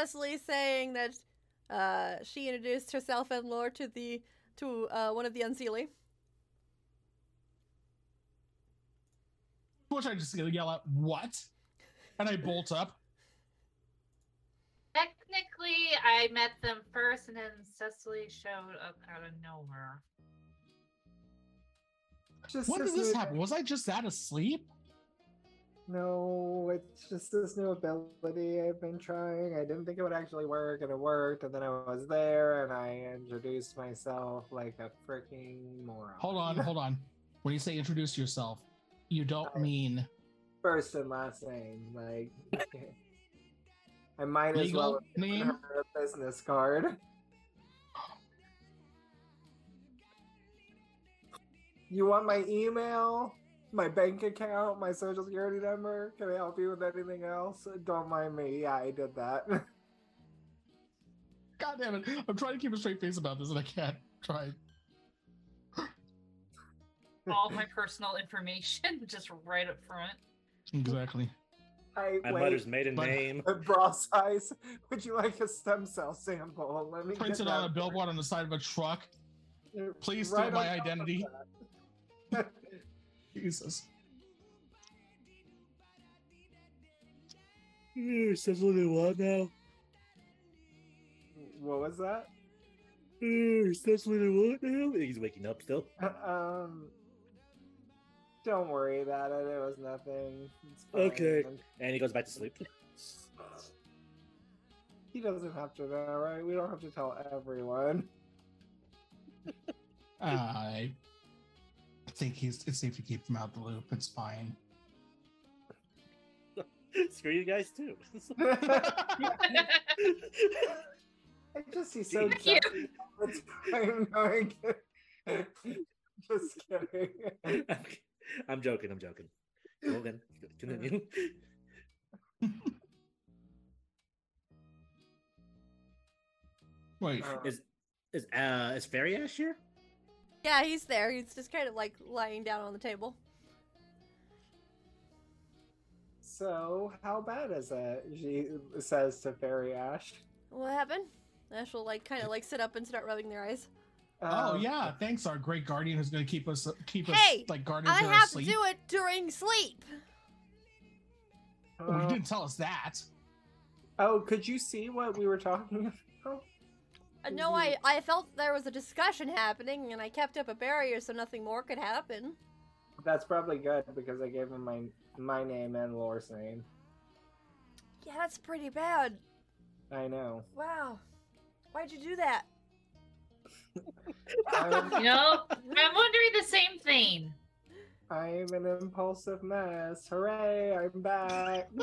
Cecily saying that uh, she introduced herself and Lore to the to uh, one of the Unseelie. Which I just yell out, "What?" And I bolt up. Technically, I met them first, and then Cecily showed up out of nowhere. Just When did this this happen? Was I just that asleep? No, it's just this new ability I've been trying. I didn't think it would actually work, and it worked. And then I was there, and I introduced myself like a freaking moron. Hold on, hold on. When you say introduce yourself, you don't I- mean First and last name, like I might as well name. her a business card. You want my email, my bank account, my social security number? Can I help you with anything else? Don't mind me. Yeah, I did that. God damn it! I'm trying to keep a straight face about this, and I can't. Try. All my personal information just right up front. Exactly. I My wait. mother's maiden but- name. Bra size. Would you like a stem cell sample? Let me Printed get on a billboard on the side of a truck. for you. Please steal my on top of identity. That. Jesus. Says what they want now. What was that? Says what they want now. He's waking up still. Um, don't worry about it. It was nothing. It's Okay. And he goes back to sleep. He doesn't have to know, right? We don't have to tell everyone. I think he's. It's safe to keep him out the loop. It's fine. Screw you guys too. I just see so Thank you. judgy all the time. knowing- just kidding. I'm joking. I'm joking. Logan, continue. Wait. Uh, Is is uh is Fairy Ash here? Yeah, he's there. He's just kind of like lying down on the table. so, how bad is it? She says to Fairy Ash. What happened? Ash will like kind of like sit up and start rubbing their eyes. oh Um, yeah, thanks, our great guardian who's going to keep us keep Hey, us like guardians I in our have to do it during sleep. Oh, you uh, didn't tell us that. oh, could you see what we were talking about? Uh, no, I I felt there was a discussion happening, and I kept up a barrier so nothing more could happen. That's probably good because I gave him my my name and Lore's name. Yeah, that's pretty bad. I know. Wow, why'd you do that? I'm, You know, I'm wondering the same thing. I'm an impulsive mess. Hooray! I'm back.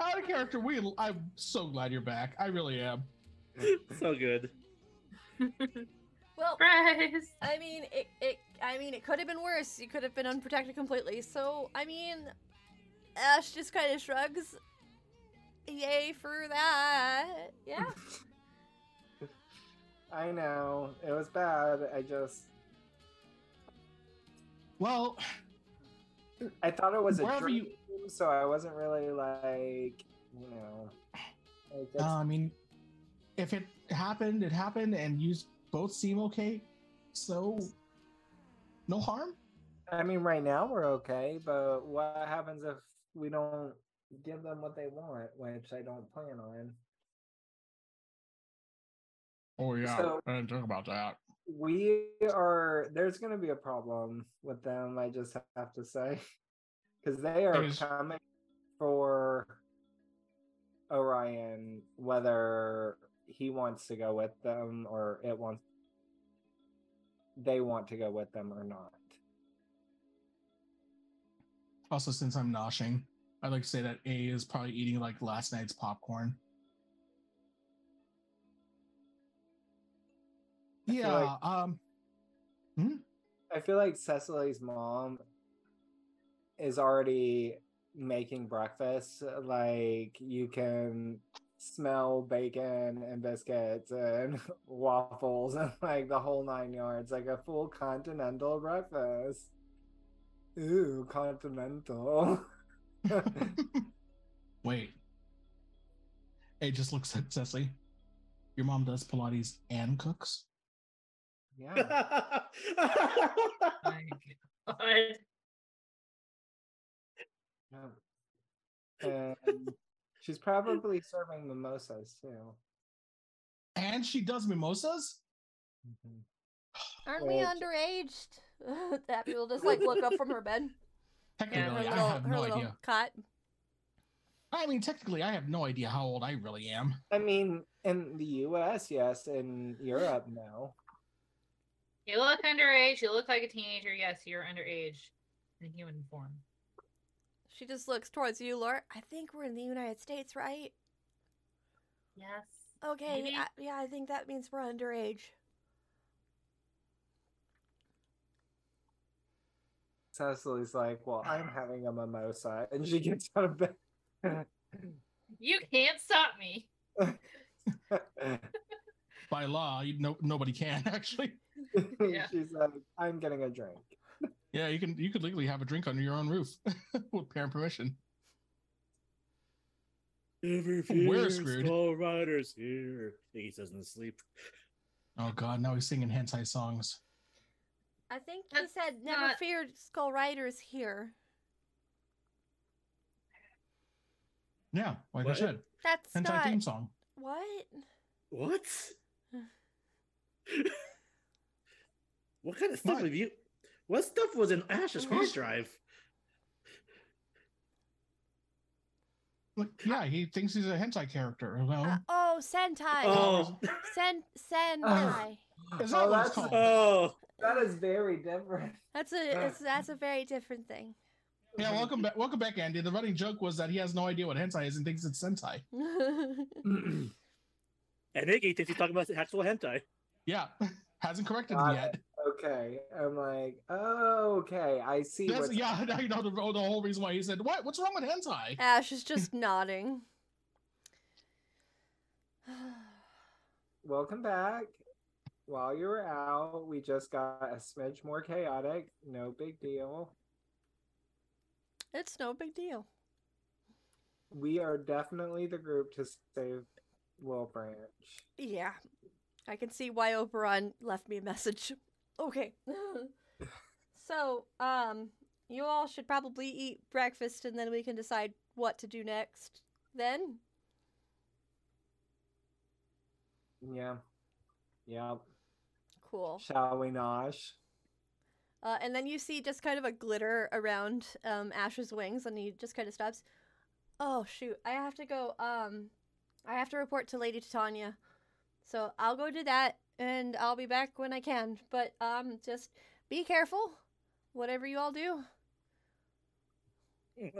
Out of character, we. I'm so glad you're back. I really am. so good. Well, Surprise! I mean, it, it I mean, it could have been worse. You could have been unprotected completely. So, I mean, Ash just kind of shrugs. Yay for that. Yeah. I know it was bad. I just Well, I thought it was a dream, you- so I wasn't really like you know. Like uh, I mean, if it happened, it happened, and you both seem okay. So, no harm. I mean, right now we're okay, but what happens if we don't give them what they want, which I don't plan on? Oh yeah, So- I didn't talk about that. We are. There's going to be a problem with them. I just have to say, because they are Is- coming for Orion, whether he wants to go with them or it wants they want to go with them or not. Also, since I'm noshing, I'd like to say that A is probably eating like last night's popcorn. I Yeah. like- um. I feel like Cecily's mom is already making breakfast. Like you can smell bacon and biscuits and waffles and like the whole nine yards, like a full continental breakfast. Ooh, continental. Wait. It just looks at Cecily. Your mom does Pilates and cooks? yeah. My God. yeah. And she's probably serving mimosas too. And she does mimosas? Mhm. Aren't we Well, underaged? Abby will just like look up from her bed. Technically, her I have her no little idea. cot. I mean, technically, I have no idea how old I really am. I mean, in the US, yes. In Europe, no. You look underage. You look like a teenager. Yes, you're underage in human form. She just looks towards you, Laura. I think we're in the United States, right? Yes. Okay, Maybe. I, yeah, I think that means we're underage. Cecily's like, well, I'm having a mimosa. And she gets out of bed. You can't stop me. By law, you, no, nobody can actually. Yeah. She's like, I'm getting a drink. Yeah, you can. You could legally have a drink under your own roof with parent permission. Never oh, We're fear, screwed. Skull Riders here. He doesn't sleep. Oh God, now he's singing hentai songs. I think he That's said, "Never not- fear, Skull Riders here." Yeah, like I What? said, That's hentai not theme song. what. What? what kind of stuff What? have you? What stuff was in Ash's hard drive? Like, yeah, he thinks he's a hentai character. Well, Uh, oh, Sentai. Oh, Sen Sentai. Is that oh, what it's that's oh, that is very different. That's a it's, that's a very different thing. yeah. Welcome back, welcome back, Andy. The running joke was that he has no idea what hentai is and thinks it's sentai. and Iggy thinks he's talking about actual hentai. Yeah, hasn't corrected Got me yet. Okay. I'm like, oh, okay. I see. That's, yeah, now you know the, the whole reason why he said, "What? What's wrong with hentai?" Ash is just nodding. Welcome back. While you were out, we just got a smidge more chaotic. No big deal. it's no big deal. We are definitely the group to save Wilbranch. Yeah, I can see why Oberon left me a message. Okay. so, um, you all should probably eat breakfast and then we can decide what to do next. Then, Yeah. Yeah. cool. Shall we, Nosh? Uh, and then you see just kind of a glitter around um, Ash's wings, and he just kind of stops. Oh shoot! I have to go. Um, I have to report to Lady Titania, so I'll go do that, and I'll be back when I can. But um, just be careful, whatever you all do.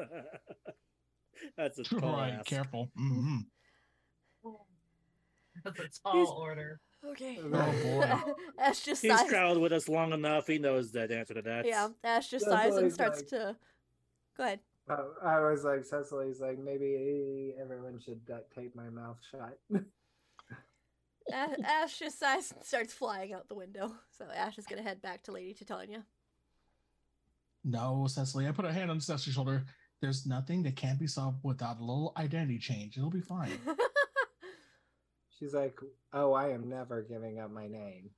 That's a tall right, ask. careful. hmm That's a tall He's- order. Okay. Oh boy. Ash just He's sighs. traveled with us long enough. He knows the answer to that. Yeah, Ash just That's sighs and starts like- to. Go ahead. Uh, I was like, Cecily's like, maybe everyone should duct tape my mouth shut. A- Ash just sighs and starts flying out the window. So Ash is gonna head back to Lady Titania. No, Cecily. I put a hand on Cecily's shoulder. There's nothing that can't be solved without a little identity change. It'll be fine. She's like, oh, I am never giving up my name.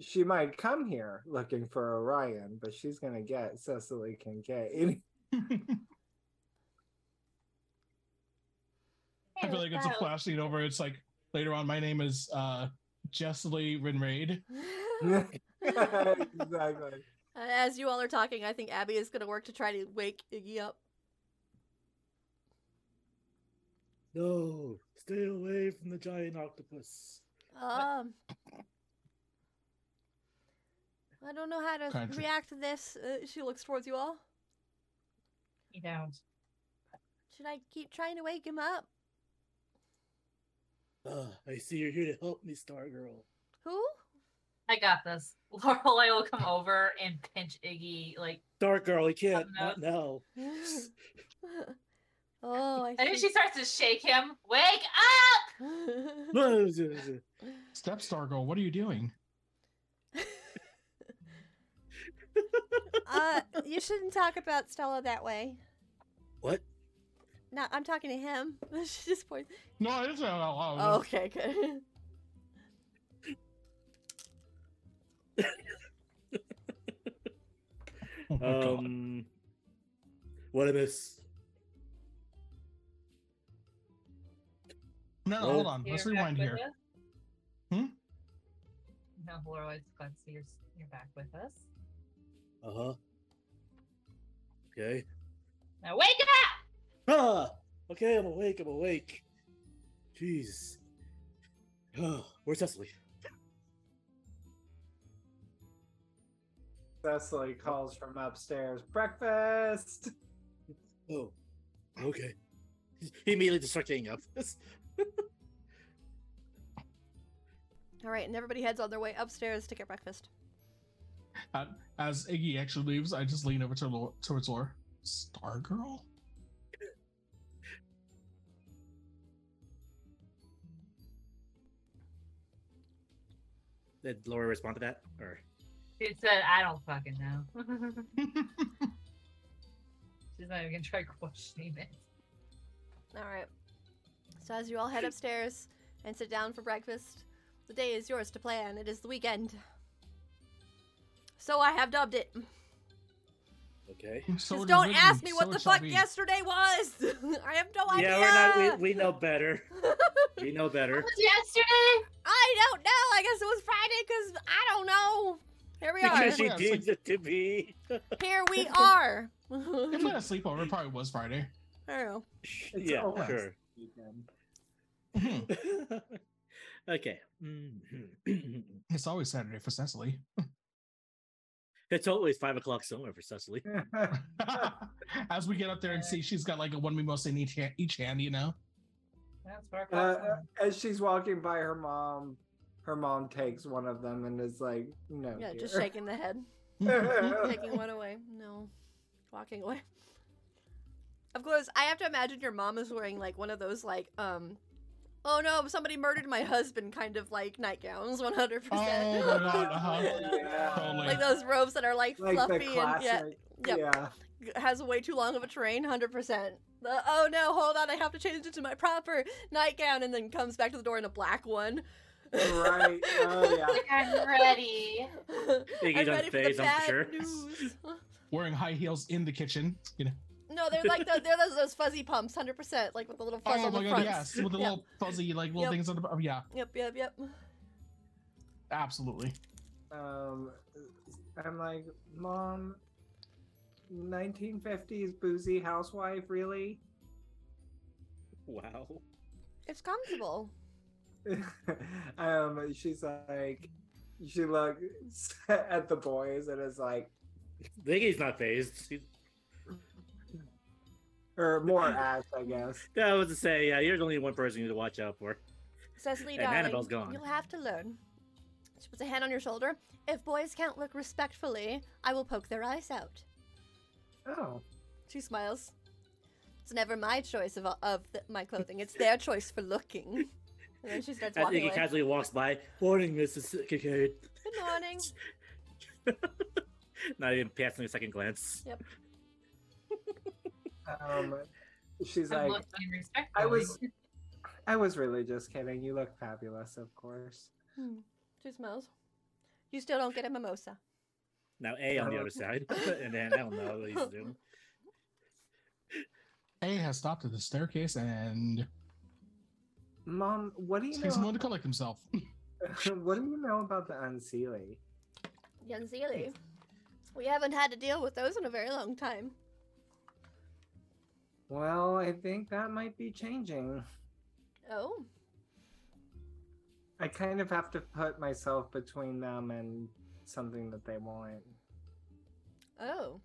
She might come here looking for Orion, but she's gonna get Cecily Kincaid. feel like it's a flash scene over. It's like later on, my name is uh Jessley Rinraid. exactly. As you all are talking, I think Abby is going to work to try to wake Iggy up. No, stay away from the giant octopus. Um, I don't know how to Country. react to this. Uh, she looks towards you all. He don't. Should I keep trying to wake him up? Ah, I see you're here to help me, Star Girl. Who? I got this. Laurel, I will come over and pinch Iggy like Star Girl, you can't. Not now. Oh, I And then she starts to shake him. Wake up! Step Star Girl, what are you doing? uh, you shouldn't talk about Stella that way. What? No, I'm talking to him. she just points. No, I didn't say that out loud. Oh, okay, good. Oh my God. Um, what I miss? No, no, oh. hold on. Let's You're rewind here. us? Hmm? No, we're always glad to see you're, you're back with us. Uh huh. Okay. Now wake up! Ah. Okay, I'm awake. I'm awake. Jeez. Oh, where's Cecily? Cecily calls from upstairs. Breakfast. Oh, okay. He immediately just starts getting up. All right, and everybody heads on their way upstairs to get breakfast. Uh, as Iggy actually leaves, I just lean over to Lo- towards Laura. Star Did Laura respond to that? Or She said, I don't fucking know. She's not even gonna try questioning it. All right. So as you all head upstairs and sit down for breakfast, the day is yours to plan. It is the weekend. So I have dubbed it. okay. So Just don't ask written, me what so the fuck be. yesterday was. I have no idea. Yeah, we're not. We, we know better. We know better. What was yesterday? I don't know. I guess it was Friday because I don't know. Here we are. Because she Yeah, it to be. Here we are. If we had a sleepover, it probably was Friday. I don't know. It's yeah, sure. weekend. Okay. Mhm. It's always Saturday for Cecily. it's always five o'clock somewhere for Cecily. As we get up there and see she's got like a one mimosa in each hand, each hand you know? That's Uh, as she's walking by her mom, her mom takes one of them and is like, "No, Yeah, just shaking the head. Taking one away. No. Walking away. Of course, I have to imagine your mom is wearing like one of those like um oh no, somebody murdered my husband kind of like nightgowns 100%. Oh my god. Yeah. Totally. like those robes that are like, like the fluffy and yeah, yep. Yeah. Has a way too long of a train 100%. The, oh no, hold on, I have to change it to my proper nightgown and then comes back to the door in a black one. Right. Oh yeah. I'm ready. I'm ready for the bad sure. news. Wearing high heels in the kitchen. You know. No, they're like the, they're those, those fuzzy pumps, hundred percent, like with the little fuzz Oh on my the god, front. yes. With the Yep. little fuzzy like little Yep. things on the oh, yeah, Yep, yep, yep. absolutely. Um, I'm like, mom. 1950s boozy housewife, really? Wow. It's comfortable. um, she's like, she looks at the boys and is like, Iggy's not phased. He- or more ass, I guess. I was to say, yeah, you're the only one person you need to watch out for. Cecily, And darling, Annabelle's gone. you'll have to learn. She puts a hand on your shoulder. If boys can't look respectfully, I will poke their eyes out. Oh. She smiles. It's never my choice of, of the, my clothing. It's their choice for looking. And then she starts As walking Iggy away. casually walks by. Morning, Mrs. Kincaid. Good morning. Not even passing a second glance. Yep. um, she's I'm like. I was, I was really just kidding. You look fabulous, of course. Hmm. She smiles. You still don't get a mimosa. Now A on the other side. and then I don't know what he's doing. A has stopped at the staircase and Mom, what do you takes a know? moment to collect himself. what do you know about the Unseelie? Yanzili. We haven't had to deal with those in a very long time. Well, I think that might be changing. Oh. I kind of have to put myself between them and something that they want. Oh.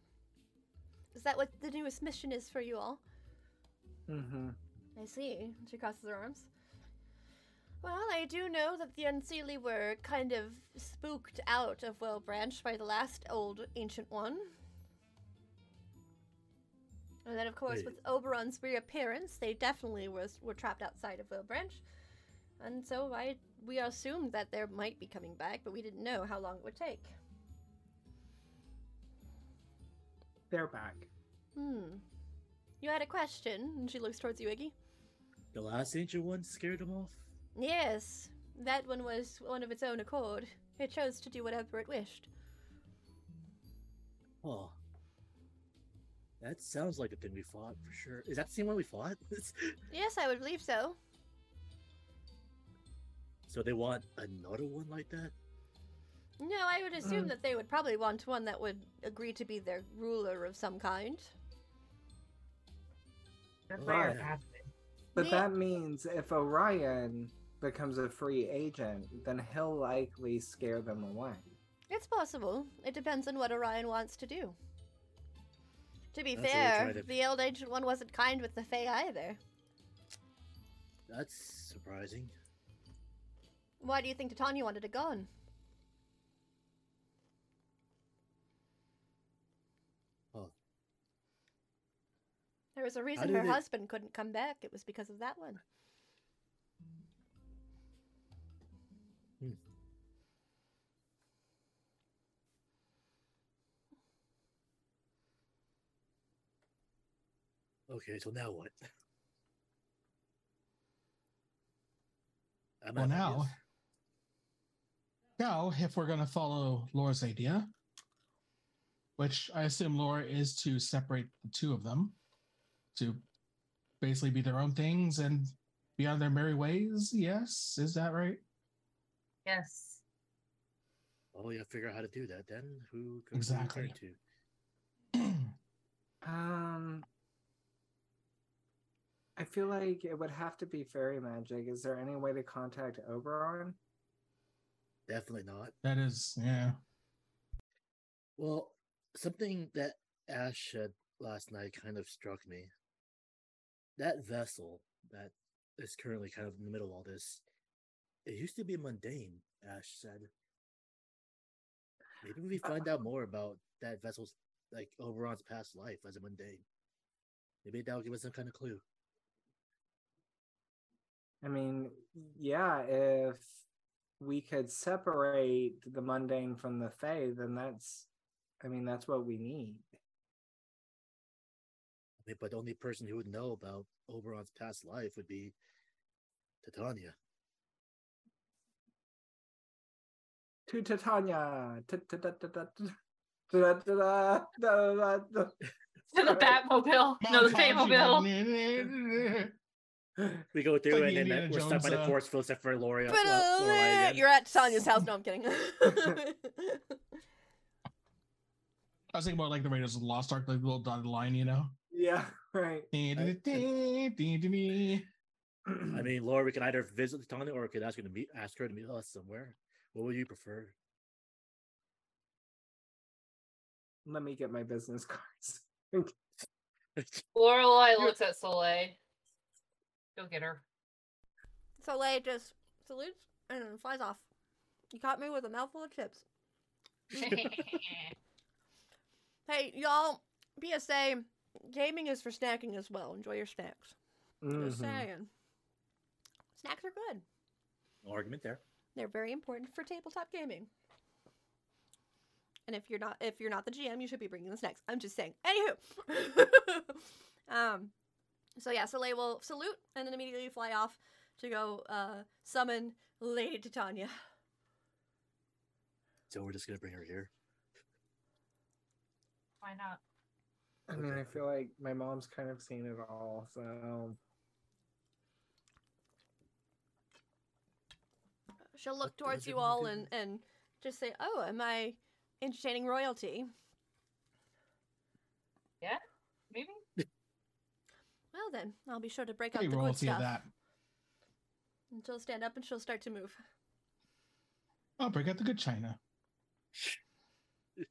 Is that what the newest mission is for you all? Mm-hmm. I see. She crosses her arms. Well, I do know that the Unseelie were kind of spooked out of Wilbranch by the last old ancient one. And then, of course, Wait. with Oberon's reappearance, they definitely was were trapped outside of Wilbranch. And so I we assumed that they might be coming back, but we didn't know how long it would take. They're back. Hmm. You had a question, and she looks towards you, Iggy. The last ancient one scared them off. Yes, that one was one of its own accord. It chose to do whatever it wished. Oh. That sounds like a thing we fought for sure. Is that the same one we fought? Yes, I would believe so. So they want another one like that? No, I would assume Mm. that they would probably want one that would agree to be their ruler of some kind. That's Oh, why you're yeah. happening. But Yeah. that means if Orion becomes a free agent, then he'll likely scare them away. It's possible. It depends on what Orion wants to do. To be That's fair, to- the old ancient one wasn't kind with the Fae either. That's surprising. Why do you think Titania wanted it gone? Oh. There was a reason her it- husband couldn't come back. It was because of that one. Hmm. Okay, so now what? I'm Well, now, guess. Now, if we're going to follow Laura's idea, which I assume Laura is to separate the two of them to basically be their own things and be on their merry ways. Yes, is that right? Yes. Well, Oh, yeah, figure out how to do that then. Who could Exactly. to? Um, I feel like it would have to be fairy magic. Is there any way to contact Oberon? Definitely not. that is, yeah. Well, something that Ash said last night kind of struck me. That vessel that is currently kind of in the middle of all this, it used to be mundane, Ash said. Maybe we find out more about that vessel's, like, Oberon's past life as a mundane. Maybe that'll give us some kind of clue. I mean, yeah, if we could separate the mundane from the faith, then that's, I mean, that's what we need. But the only person who would know about Oberon's past life would be Titania. To Titania. To the Batmobile. No, the Batmobile. We go through like and then Indiana we're stopped by the Jones, uh, force field except for Loria. But uh, again. you're at Tanya's house. No, I'm kidding. I was thinking about like the Raiders of the Lost Ark, like the little dotted line, you know? Yeah, right. I mean, Laura, we can either visit Titania or we could ask her to meet ask her to meet us somewhere. What would you prefer? Let me get my business cards. Lorelai looks at Soleil. Go get her. Soleil just salutes and then flies off. You caught me with a mouthful of chips. Hey, y'all, PSA, gaming is for snacking as well. Enjoy your snacks. Just Mhm. saying. Snacks are good. No argument there. They're very important for tabletop gaming. And if you're not if you're not the GM, you should be bringing the snacks. I'm just saying. Anywho, um, so yeah, Soleil will salute and then immediately fly off to go uh, summon Lady Titania. So we're just gonna bring her here. Why not? I mean, Okay. I feel like my mom's kind of seen it all, so She'll look What towards you all and and just say, "Oh, am I entertaining royalty?" Yeah, maybe? Well then, I'll be sure to break out the good stuff. that. And she'll stand up and she'll start to move. Oh, break out the good china.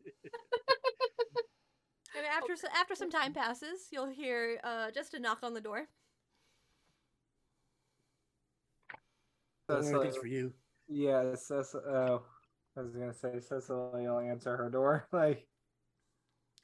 And after s after some time passes, you'll hear uh, just a knock on the door. That's Laura, things for you. yeah, Cecil. Oh, I was gonna say Cecily will answer her door. Like,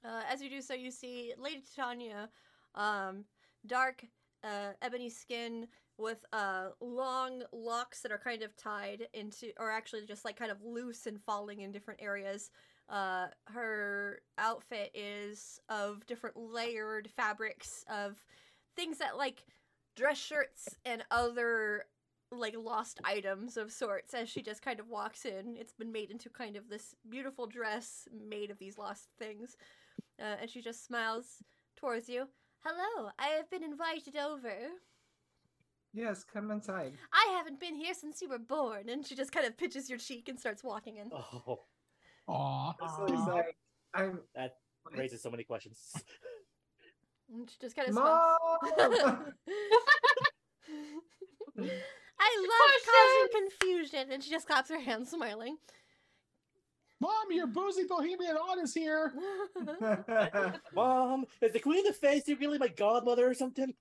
Uh, as you do so, you see Lady Titania Um, dark, uh, ebony skin with uh long locks that are kind of tied into, or actually just like kind of loose and falling in different areas. Uh, her outfit is of different layered fabrics of things that like dress shirts and other like lost items of sorts as she just kind of walks in. It's been made into kind of this beautiful dress made of these lost things. Uh, and she just smiles towards you. Hello, I have been invited over. Yes, come inside. I haven't been here since you were born. And she just kind of pitches your cheek and starts walking in. Oh, Aw. Cecily's Aw. like, I'm that raises so many questions. And she just kind of smiles. mom. I love causing confusion. And she just claps her hands, smiling. Mom, your boozy bohemian aunt is here. Mom, is the Queen of Fantasy really my godmother or something?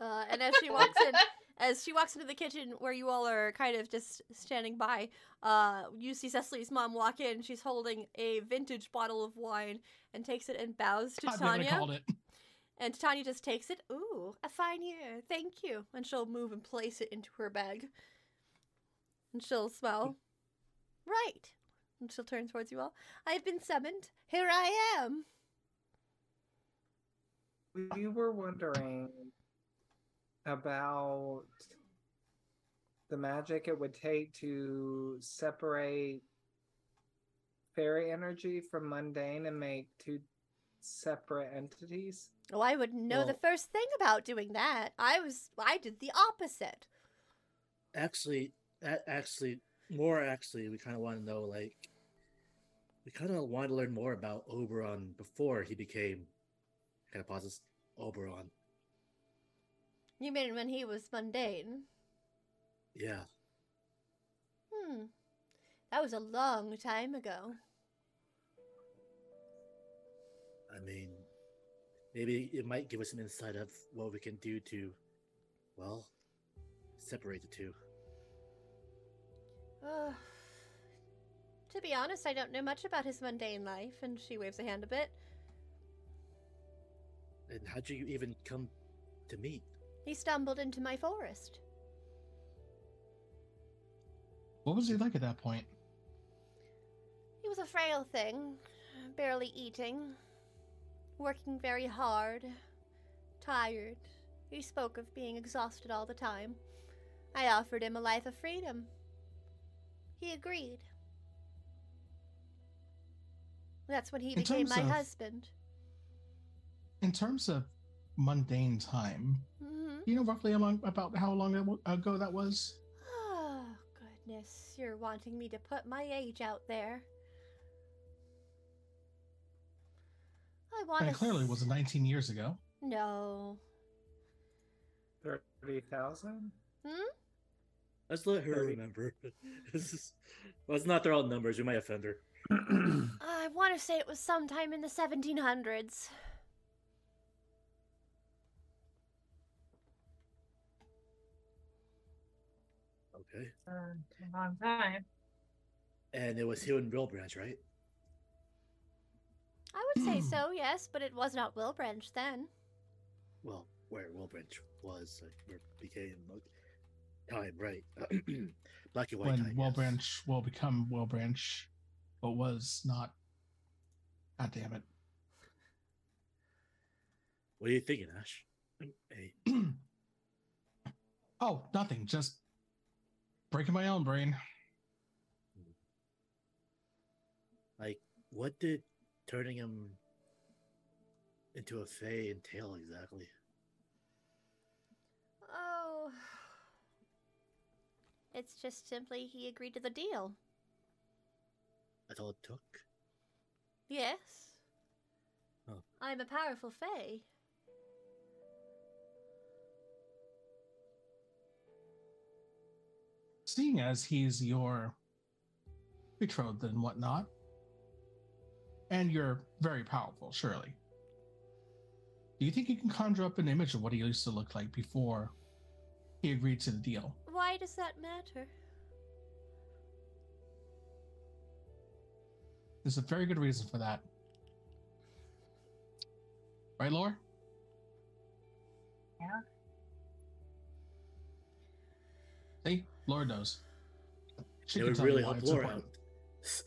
Uh, and as she walks in, as she walks into the kitchen where you all are kind of just standing by, uh, you see Cecily's mom walk in. She's holding a vintage bottle of wine and takes it and bows to God damn it, I Tanya. called it. And Tanya just takes it. Ooh, a fine year. Thank you. And she'll move and place it into her bag. And she'll smile. Right. And she'll turn towards you all. I've been summoned. Here I am. we were wondering about the magic it would take to separate fairy energy from mundane and make two separate entities. Oh, I wouldn't know the first thing about doing that. I was I did the opposite. Actually, a- actually, more actually, we kind of want to know, like, we kind of want to learn more about Oberon before he became, kind of pauses, Oberon. You mean when he was mundane? Yeah, Hmm. That was a long time ago. I mean, maybe it might give us an insight of what we can do to, well, separate the two. Uh, to be honest, I don't know much about his mundane life, and she waves a hand a bit. And how'd you even come to meet? He stumbled into my forest. What was he like at that point? He was a frail thing, barely eating, working very hard, tired. He spoke of being exhausted all the time. I offered him a life of freedom. He agreed. That's when he In became my of- husband. In terms of mundane time, hmm you know roughly how long, about how long ago- ago that was? Oh, goodness. You're wanting me to put my age out there. I want And to. it clearly was 19 years ago. No. 30,000? Hmm? Let's let her Thirty. remember. This is- Let's not throw out numbers. We might offend her. I want to say it was sometime in the 1700s. Okay. Uh, a long time. And it was here in Real Branch, right? I would say so, yes, but it was not Wilbranch then. Well, where Real Branch was, like, where it became like, time, right? Black and white when time. yes. Wellbranch will become Wellbranch, but was not. God damn it. What are you thinking, Ash? Hey, oh, nothing. Just breaking my own brain. Hmm. like, what did turning him into a Fae entail exactly? Oh. It's just simply he agreed to the deal. That's all it took? Yes. Oh. I'm a powerful Fae. Seeing as he's your betrothed and whatnot, and you're very powerful, surely. Do you think you can conjure up an image of what he used to look like before he agreed to the deal? Why does that matter? There's a very good reason for that. Right, Laura? Yeah. See, Laura knows. She it can would tell really why help it's Laura important. out.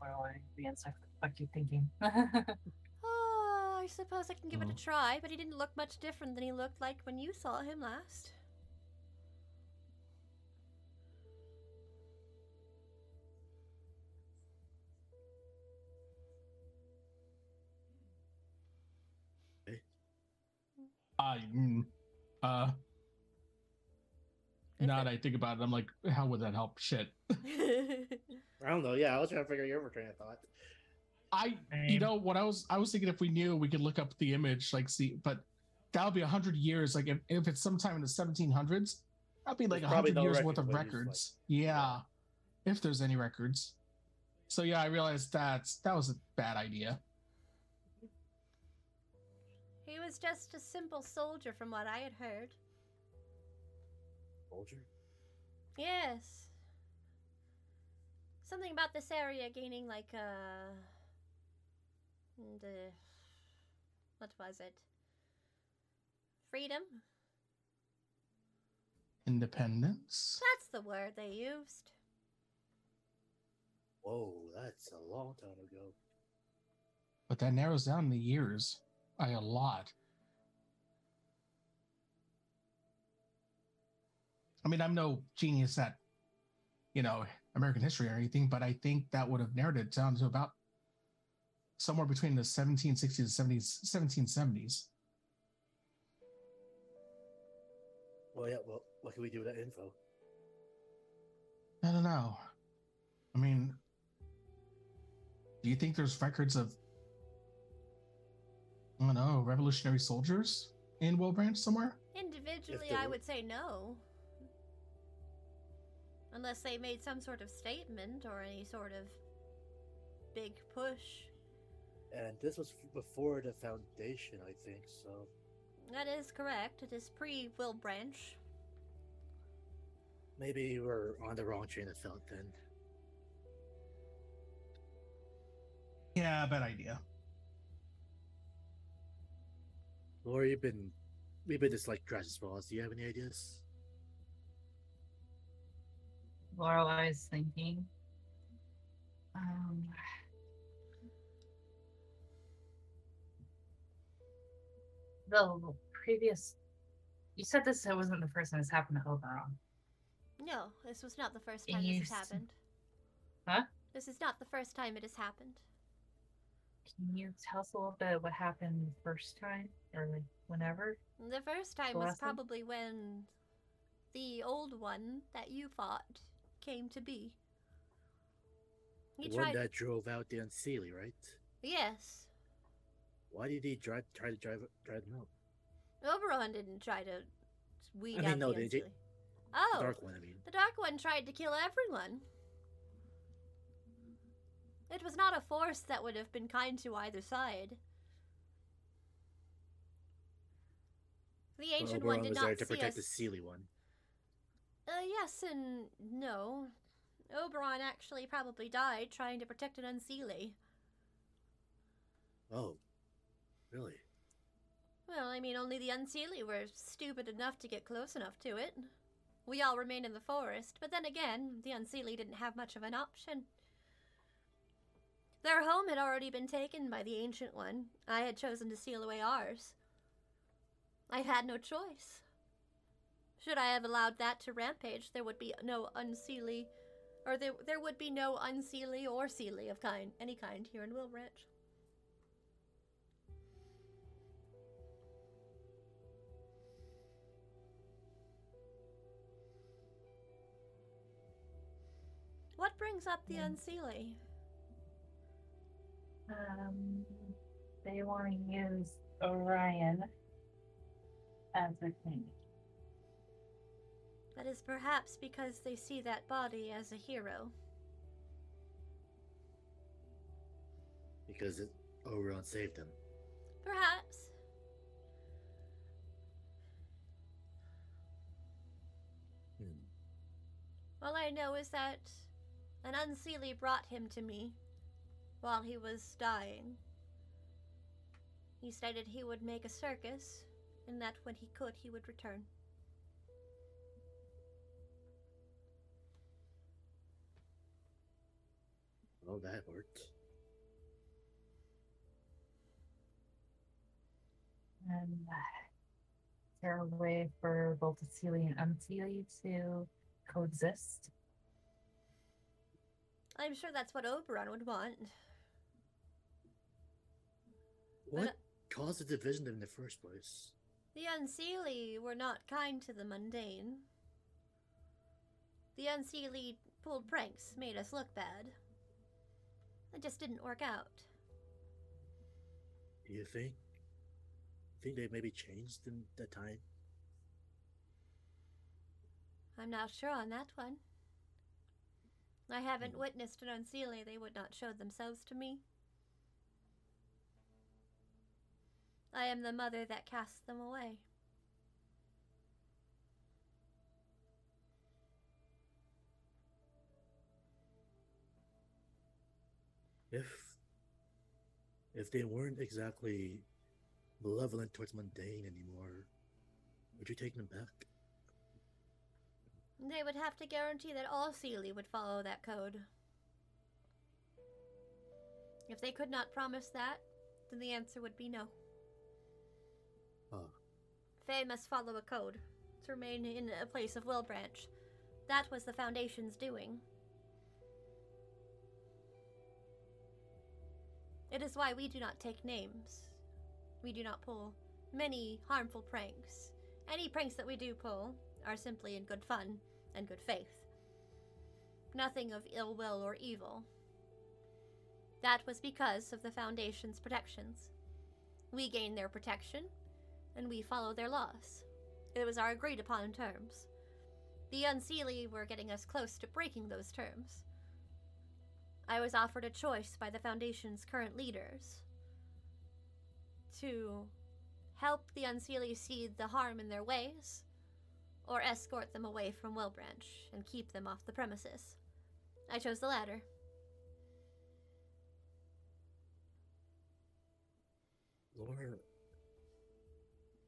Well, I the encyclopedia thinking. Oh, I suppose I can give it a try, but he didn't look much different than he looked like when you saw him last. I, mm, uh, now that I think about it, I'm like, how would that help? Shit. I don't know. Yeah, I was trying to figure your train of thought. I, you know, what I was, I was thinking if we knew, we could look up the image, like see, but that would be a hundred years. Like if, if it's sometime in the 1700s, that'd be like a hundred no years worth of but it's like- records. yeah, if there's any records. So yeah, I realized that's that was a bad idea. he was just a simple soldier, from what I had heard. Soldier? Yes. Something about this area gaining like uh and, uh what was it? Freedom? Independence. That's the word they used. Whoa, that's a long time ago. but that narrows down the years by a lot. I mean, I'm no genius at, you know, American history or anything, but I think that would have narrowed it down to about somewhere between the 1760s and 70s, 1770s. Well, yeah. Well, what can we do with that info? I don't know. I mean, do you think there's records of, I don't know, revolutionary soldiers in Wilbranch somewhere? Individually, I would say no. Unless they made some sort of statement or any sort of big push. And this was before the foundation, I think. So That is correct. It is pre Wilbranch. maybe we're on the wrong train of thought then. Yeah, bad idea. Laura, you've been we've been just like trash as well. Do you have any ideas? Laura Lorelai's thinking. Um, the previous. You said this wasn't the first time this happened to Oberon. No, this was not the first time you this has happened. Huh? This is not the first time it has happened. Can you tell us a little bit what happened the first time, or like whenever? The first time The was last time? probably when the old one that you fought came to be. He the one that drove out the Unseelie, right? Yes. Why did he drive try to drive drive them out? Oberon didn't try to weed I mean, out no, the they. Oh, The Dark One, I mean. the Dark One tried to kill everyone. It was not a force that would have been kind to either side. The ancient one did was not there to see protect us. the Seelie one. Uh, yes and no. Oberon actually probably died trying to protect an Unseelie. Oh, really? Well, I mean, only the Unseelie were stupid enough to get close enough to it. We all remained in the forest, but then again, the Unseelie didn't have much of an option. Their home had already been taken by the Ancient One. I had chosen to seal away ours. I had no choice. Should I have allowed that to rampage, there would be no Unseelie, or there, there would be no Unseelie or Seelie of kind, any kind here in Wilbranch. What brings up the Yeah. Unseelie? Um, they want to use Orion as a thing. That is perhaps because they see that body as a hero. Because it, Oberon saved him. Perhaps. Hmm. All I know is that an Unseelie brought him to me while he was dying. He stated he would make a circus, and that when he could, he would return. Well, that worked. And uh, is there a way for both the Seelie and Unseelie to coexist? I'm sure that's what Oberon would want. What uh, caused the division in the first place? The Unseelie were not kind to the mundane. The Unseelie pulled pranks, made us look bad. It just didn't work out. You think? Think they maybe changed in the time? I'm not sure on that one. I haven't Hmm. witnessed an Unseelie they would not show themselves to me. I am the mother that cast them away. If if they weren't exactly malevolent towards mundane anymore, would you take them back? They would have to guarantee that all Seelie would follow that code. If they could not promise that, then the answer would be no. Oh, Fae must follow a code to remain in a place of Wilbranch. That was the Foundation's doing. It is why we do not take names. We do not pull many harmful pranks. Any pranks that we do pull are simply in good fun and good faith. Nothing of ill will or evil. That was because of the Foundation's protections. We gain their protection, and we follow their laws. It was our agreed upon terms. The Unseelie were getting us close to breaking those terms. I was offered a choice by the Foundation's current leaders to help the Unseelie see the harm in their ways, or escort them away from Wilbranch and keep them off the premises. I chose the latter. Laura,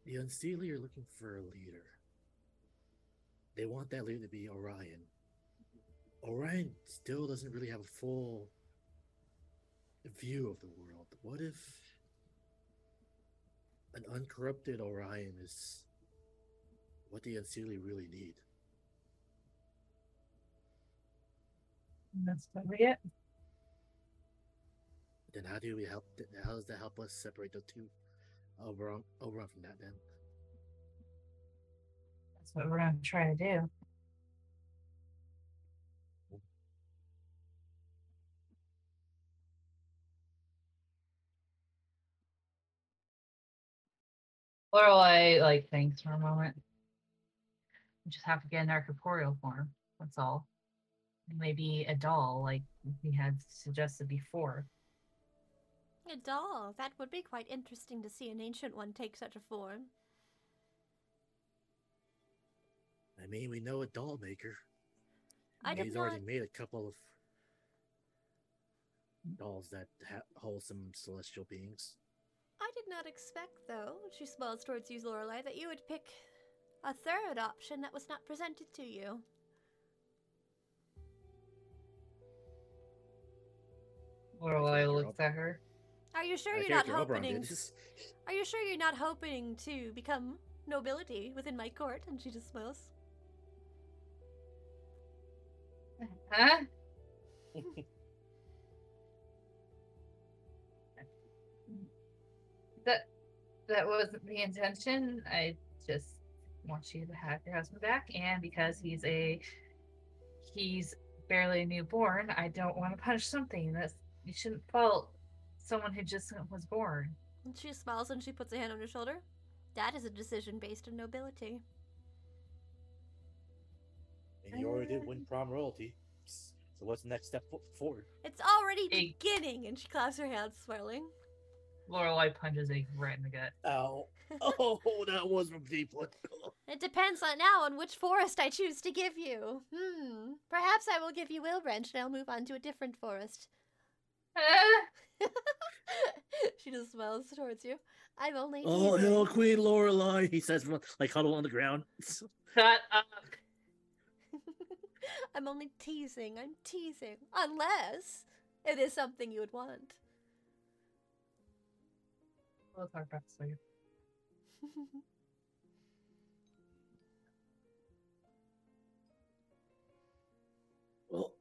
the Unseelie are looking for a leader. They want that leader to be Orion. Orion still doesn't really have a full view of the world. What if an uncorrupted Orion is what the Unseelie really need? That's probably it. Then how do we help? How does that help us separate the two Oberon, Oberon from that? Then That's what we're gonna try to do. Lorelai like thinks for a moment. We just have to get in our corporeal form. That's all. Maybe a doll, like we had suggested before. A doll. That would be quite interesting to see an ancient one take such a form. I mean, we know a doll maker. I and did He's not. already made a couple of dolls that ha- hold some celestial beings. I did not expect, though, she smiles towards you, Lorelei, that you would pick a third option that was not presented to you. Lorelai character looks at her. Are you sure Our you're not hoping? Are you sure you're not hoping to become nobility within my court? And she just smiles. Huh? that that wasn't the intention. I just want you to have your husband back, and because he's a he's barely a newborn, I don't want to punish something that's you shouldn't fault someone who just was born. She smiles and she puts a hand on her shoulder. That is a decision based on nobility. And you already did win prom royalty. So what's the next step fo- forward? It's already beginning, and she claps her hands, smiling. Lorelai punches a right in the gut. Ow. Oh, that was from deep one. It depends on now on which forest I choose to give you. Hmm. Perhaps I will give you Wilbranch and I'll move on to a different forest. she just smiles towards you. I'm only. Oh teasing." no, Queen Lorelai! He says, from, like huddle on the ground. Shut up. I'm only teasing. I'm teasing. Unless it is something you would want. We'll talk about this later. well,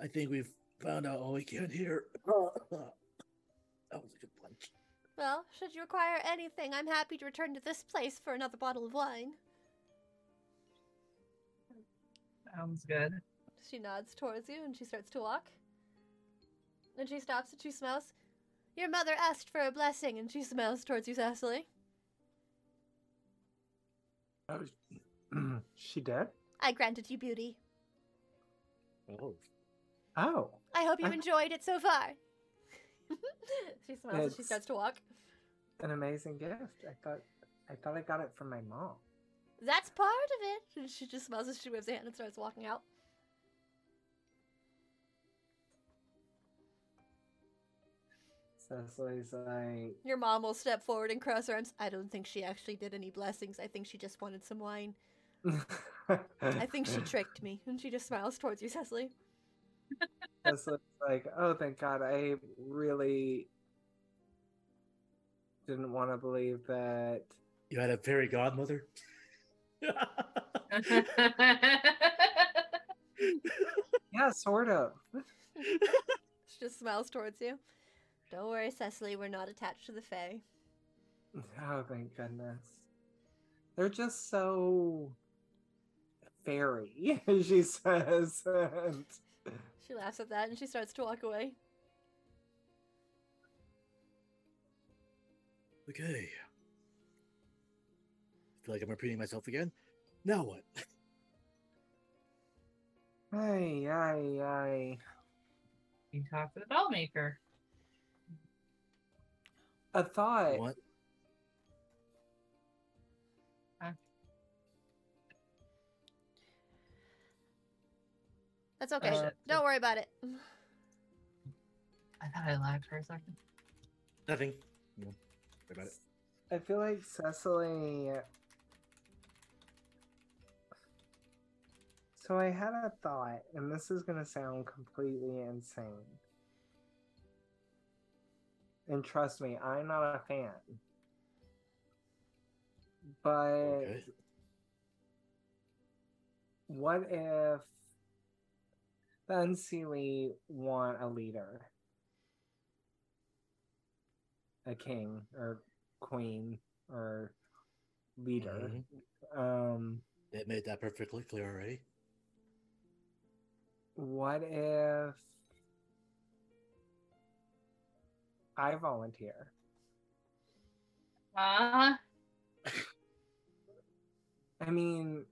I think we've found out all we can here. that was a good punch. well, should you require anything, I'm happy to return to this place for another bottle of wine. Sounds good. She nods towards you and she starts to walk. And she stops and she smells. Your mother asked for a blessing and she smiles towards you, Cecily. Oh, she did? I granted you beauty. Oh, Oh. I hope you I- enjoyed it so far. she smiles and she starts to walk. An amazing gift. I thought I thought I got it from my mom. That's part of it. And she just smiles as she waves a hand and starts walking out. Cecily's like Your mom will step forward and cross her arms. I don't think she actually did any blessings. I think she just wanted some wine. I think she tricked me. And she just smiles towards you, Cecily. Cecily's like, oh thank God, I really didn't want to believe that you had a fairy godmother. Yeah, sort of. She just smiles towards you. Don't worry, Cecily, we're not attached to the Fae. Oh thank goodness. They're just so fairy, she says. And She laughs at that and she starts to walk away. okay. I feel like I'm repeating myself again. Now what? Ay, ay, ay. you talk to the doll maker. A thought. What? That's okay. Uh, Don't worry about it. I thought I lagged for a second. Nothing. No. Worry about it. I feel like Cecily. So I had a thought, and this is gonna sound completely insane. And trust me, I'm not a fan. But Okay. what if the Unseelie want a leader? A king or queen or leader. Um They made that perfectly clear already. what if I volunteer? Uh, I mean,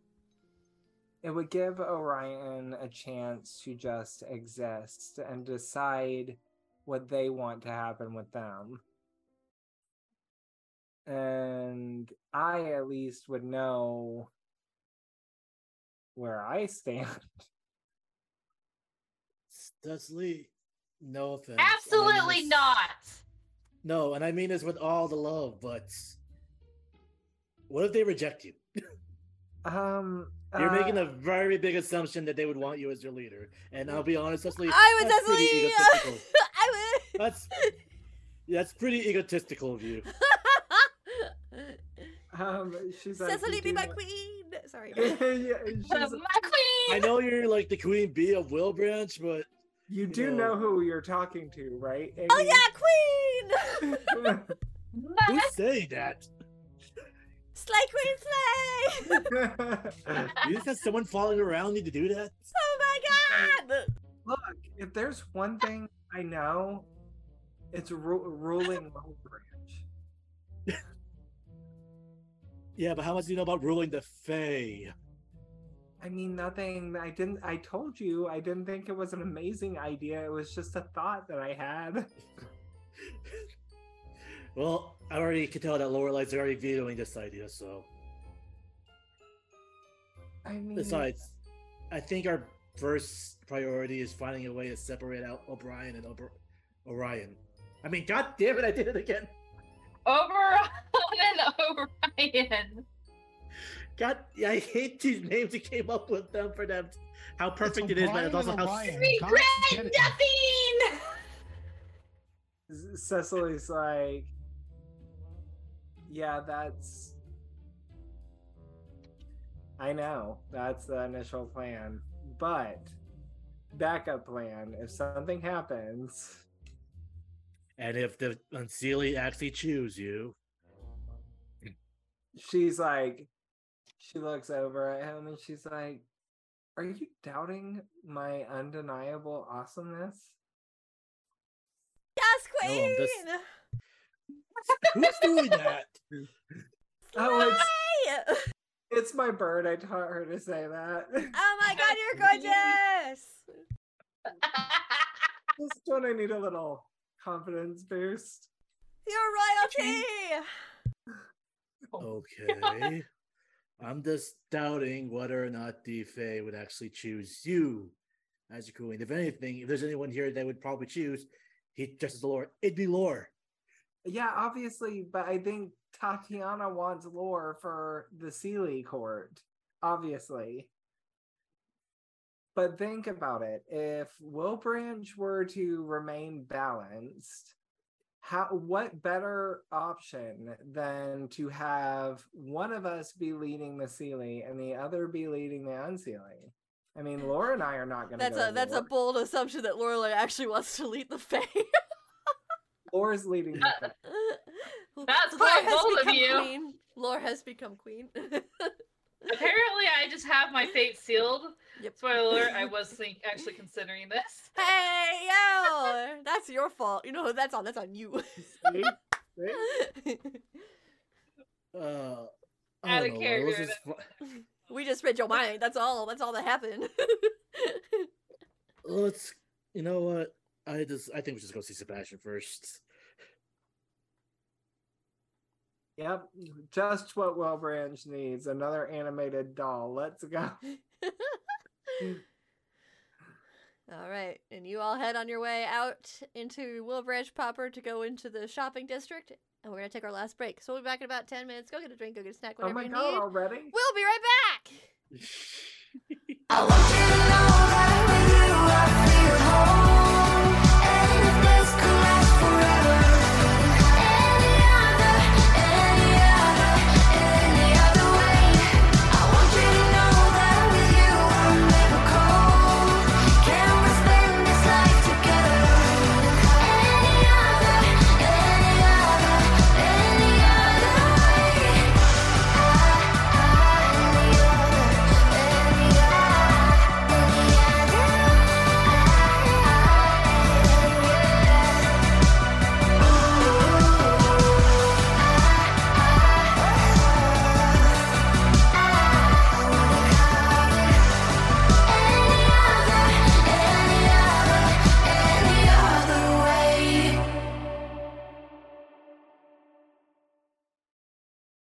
it would give Orion a chance to just exist and decide what they want to happen with them. And I at least would know where I stand. Cecily, no offense. and I mean absolutely this- not. No, and I mean this with all the love, but what if they reject you? Um, You're making uh, a very big assumption that they would want you as your leader. And I'll be honest, Cecily, I would that's pretty egotistical. I would. That's that's pretty egotistical of you. um, she's like, Cecily, "You be my queen. Sorry. yeah, she's, My queen. I know you're like the queen bee of Wilbranch, but you do know- know who you're talking to, right? oh yeah, queen. My say saying that? slay, queen, slay. You just have someone following around you to do that? oh my god. Look, if there's one thing I know, it's ru- ruling Low Branch. Yeah, but how much do you know about ruling the Fae? I mean, nothing. I didn't. I told you, I didn't think it was an amazing idea. It was just a thought that I had. Well, I already can tell that Lorelai's already vetoing this idea, so I mean, besides, I think our first priority is finding a way to separate out O'Brien and O'Br- Orion. I mean, god damn it, I did it again. Oberon and Orion. God, I hate these names you came up with them for them. How perfect it is, but it's also how. Orion. Regret God damn it. nothing. Cecily's like, yeah, that's. I know that's the initial plan, but backup plan if something happens. And if the Unseelie actually choose you, She's like, she looks over at him and she's like, "Are you doubting my undeniable awesomeness?" Yes, queen. I'm just- who's doing that? Oh, it's it's my bird. I taught her to say that. Oh my god, you're gorgeous! Just when I need a little confidence boost. You're royalty! Okay. I'm just doubting whether or not Fae would actually choose you as a queen. If anything, if there's anyone here that would probably choose, he just as the Lord, it'd be Lore. Yeah, obviously, but I think Tatiana wants lore for the Seelie court. Obviously. But think about it. If Wilbranch were to remain balanced, how what better option than to have one of us be leading the Seelie and the other be leading the Unseelie? I mean, Laura and I are not gonna That's go a that's a bold assumption that Laura actually wants to lead the Fae. Laura's leading the Fae. That's Lore quite has bold of become you. Queen. Lore has become queen. Apparently, I just have my fate sealed. Yep. Spoiler alert, I was think, actually considering this. hey yo, that's your fault. You know that's on that's on you. See? See? Uh, Out of know. Character, just fu- we just read your mind. That's all. That's all that happened. let's, you know what? I just, I think we should go see Sebastian first. Yep, just what Wilbranch needs. Another animated doll. Let's go. all right, and you all head on your way out into Wilbranch proper to go into the shopping district, and we're gonna take our last break. So we'll be back in about ten minutes. Go get a drink. Go get a snack. Oh Whatever my you god, need. already? We'll be right back. I want you to know